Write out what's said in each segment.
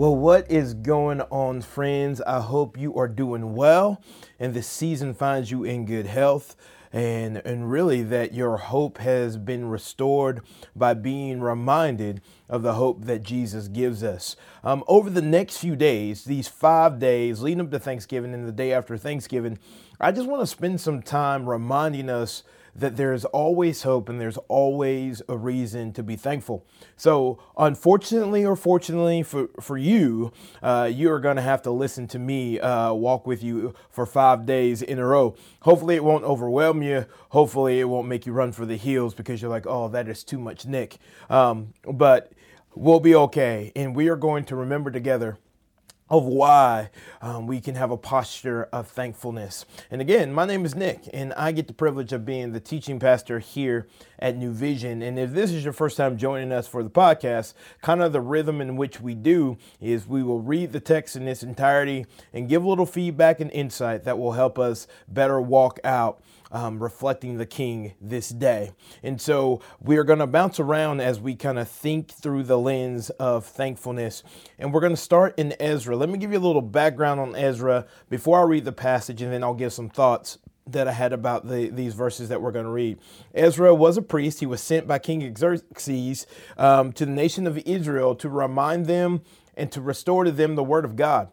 Well, what is going on, friends? I hope you are doing well and this season finds you in good health. And, and really, that your hope has been restored by being reminded of the hope that Jesus gives us. Um, over the next few days, these five days leading up to Thanksgiving and the day after Thanksgiving, I just want to spend some time reminding us that there's always hope and there's always a reason to be thankful. So, unfortunately or fortunately for, for you, uh, you are going to have to listen to me uh, walk with you for five days in a row. Hopefully, it won't overwhelm you. Hopefully, it won't make you run for the hills because you're like, oh, that is too much Nick. Um, but we'll be okay. And we are going to remember together of why um, we can have a posture of thankfulness. And again, my name is Nick, and I get the privilege of being the teaching pastor here at New Vision. And if this is your first time joining us for the podcast, kind of the rhythm in which we do is we will read the text in its entirety and give a little feedback and insight that will help us better walk out um, reflecting the King this day. And so we are going to bounce around as we kind of think through the lens of thankfulness. And we're going to start in Ezra. Let me give you a little background on Ezra before I read the passage, and then I'll give some thoughts that I had about the, these verses that we're going to read. Ezra was a priest. He was sent by King Xerxes um, to the nation of Israel to remind them and to restore to them the word of God.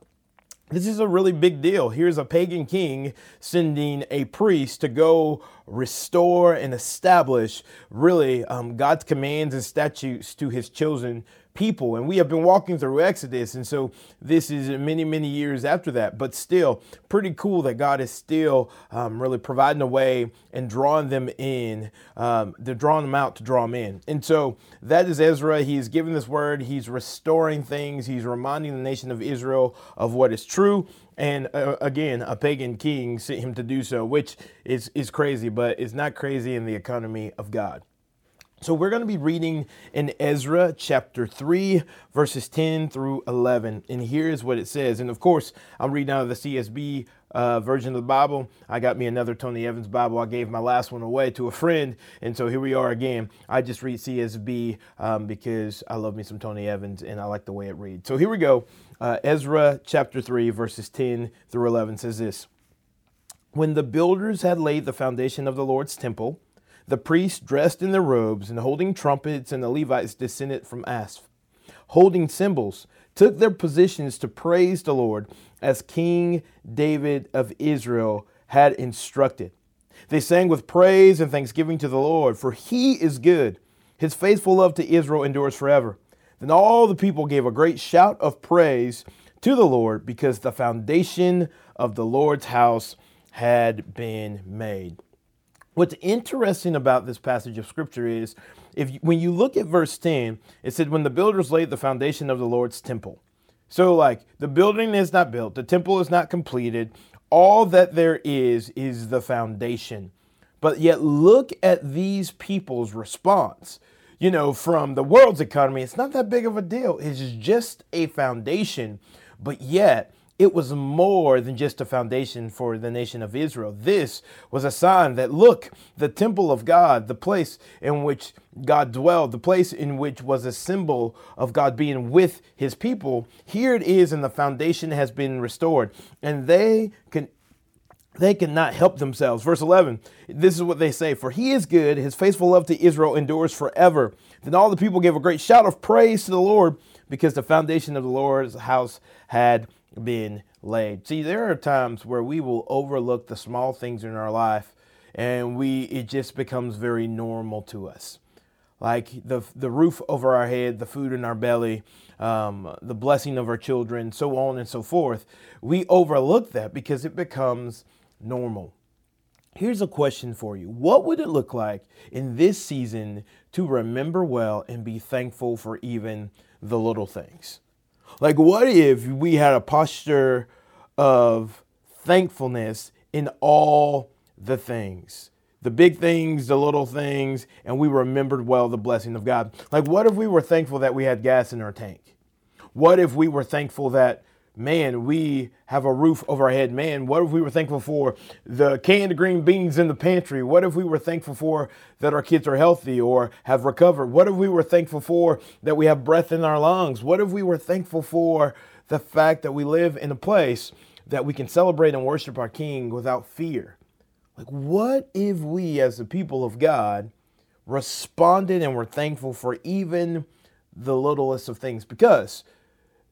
This is a really big deal. Here's a pagan king sending a priest to go restore and establish really um, God's commands and statutes to his chosen people. And we have been walking through Exodus. And so this is many, many years after that. But still, pretty cool that God is still um, really providing a way and drawing them in. Um, they're drawing them out to draw them in. And so that is Ezra. He's giving this word, he's restoring things, he's reminding the nation of Israel of what is true. And uh, again, a pagan king sent him to do so, which is, is crazy, but it's not crazy in the economy of God. So we're going to be reading in Ezra chapter 3, verses 10 through 11. And here's what it says. And of course, I'm reading out of the CSB uh, version of the Bible. I got me another Tony Evans Bible. I gave my last one away to a friend. And so here we are again. I just read CSB um, because I love me some Tony Evans and I like the way it reads. So here we go. Uh, Ezra chapter 3, verses 10 through 11 says this When the builders had laid the foundation of the Lord's temple, the priests, dressed in their robes and holding trumpets, and the Levites descended from Asaph, holding cymbals, took their positions to praise the Lord as King David of Israel had instructed. They sang with praise and thanksgiving to the Lord, for he is good. His faithful love to Israel endures forever. Then all the people gave a great shout of praise to the Lord because the foundation of the Lord's house had been made. What's interesting about this passage of scripture is if you, when you look at verse 10, it said, When the builders laid the foundation of the Lord's temple. So, like, the building is not built, the temple is not completed. All that there is is the foundation. But yet, look at these people's response. You know, from the world's economy, it's not that big of a deal. It's just a foundation. But yet, it was more than just a foundation for the nation of Israel. This was a sign that, look, the temple of God, the place in which God dwelled, the place in which was a symbol of God being with his people, here it is, and the foundation has been restored. And they can they cannot help themselves. Verse 11, this is what they say For he is good, his faithful love to Israel endures forever. Then all the people gave a great shout of praise to the Lord because the foundation of the Lord's house had been laid. See, there are times where we will overlook the small things in our life and we it just becomes very normal to us. Like the the roof over our head, the food in our belly, um, the blessing of our children, so on and so forth. We overlook that because it becomes normal. Here's a question for you. What would it look like in this season to remember well and be thankful for even the little things? Like, what if we had a posture of thankfulness in all the things? the big things, the little things, and we remembered well the blessing of God. Like, what if we were thankful that we had gas in our tank? What if we were thankful that, man, we have a roof over our head? Man, what if we were thankful for the canned green beans in the pantry? What if we were thankful for that our kids are healthy or have recovered? What if we were thankful for that we have breath in our lungs? What if we were thankful for the fact that we live in a place that we can celebrate and worship our King without fear? Like, what if we, as the people of God, responded and were thankful for even the littlest of things? Because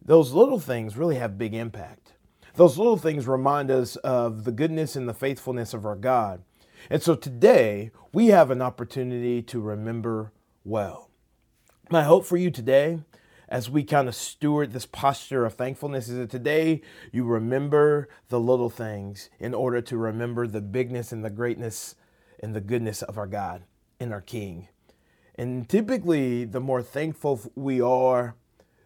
those little things really have big impact. Those little things remind us of the goodness and the faithfulness of our God. And so today, we have an opportunity to remember well. My hope for you today, as we kind of steward this posture of thankfulness, is that today you remember the little things in order to remember the bigness and the greatness and the goodness of our God and our King. And typically, the more thankful we are,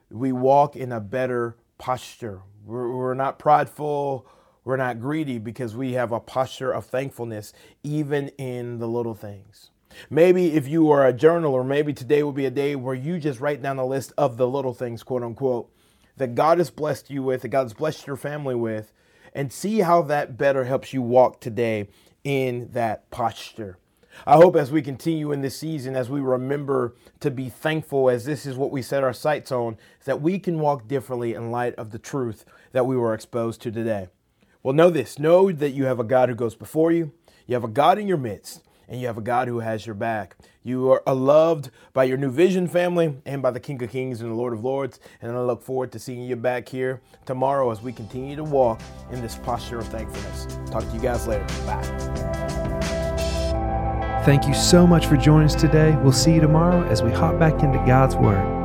we walk in a better posture. We're, we're, not prideful, we're not greedy because we have a posture of thankfulness, even in the little things. Maybe if you are a journaler, maybe today will be a day where you just write down a list of the little things, quote unquote, that God has blessed you with, that God has blessed your family with, and see how that better helps you walk today in that posture. I hope as we continue in this season, as we remember to be thankful, as this is what we set our sights on, that we can walk differently in light of the truth that we were exposed to today. Well, know this know that you have a God who goes before you, you have a God in your midst, and you have a God who has your back. You are loved by your New Vision family and by the King of Kings and the Lord of Lords. And I look forward to seeing you back here tomorrow as we continue to walk in this posture of thankfulness. Talk to you guys later. Bye. Thank you so much for joining us today. We'll see you tomorrow as we hop back into God's Word.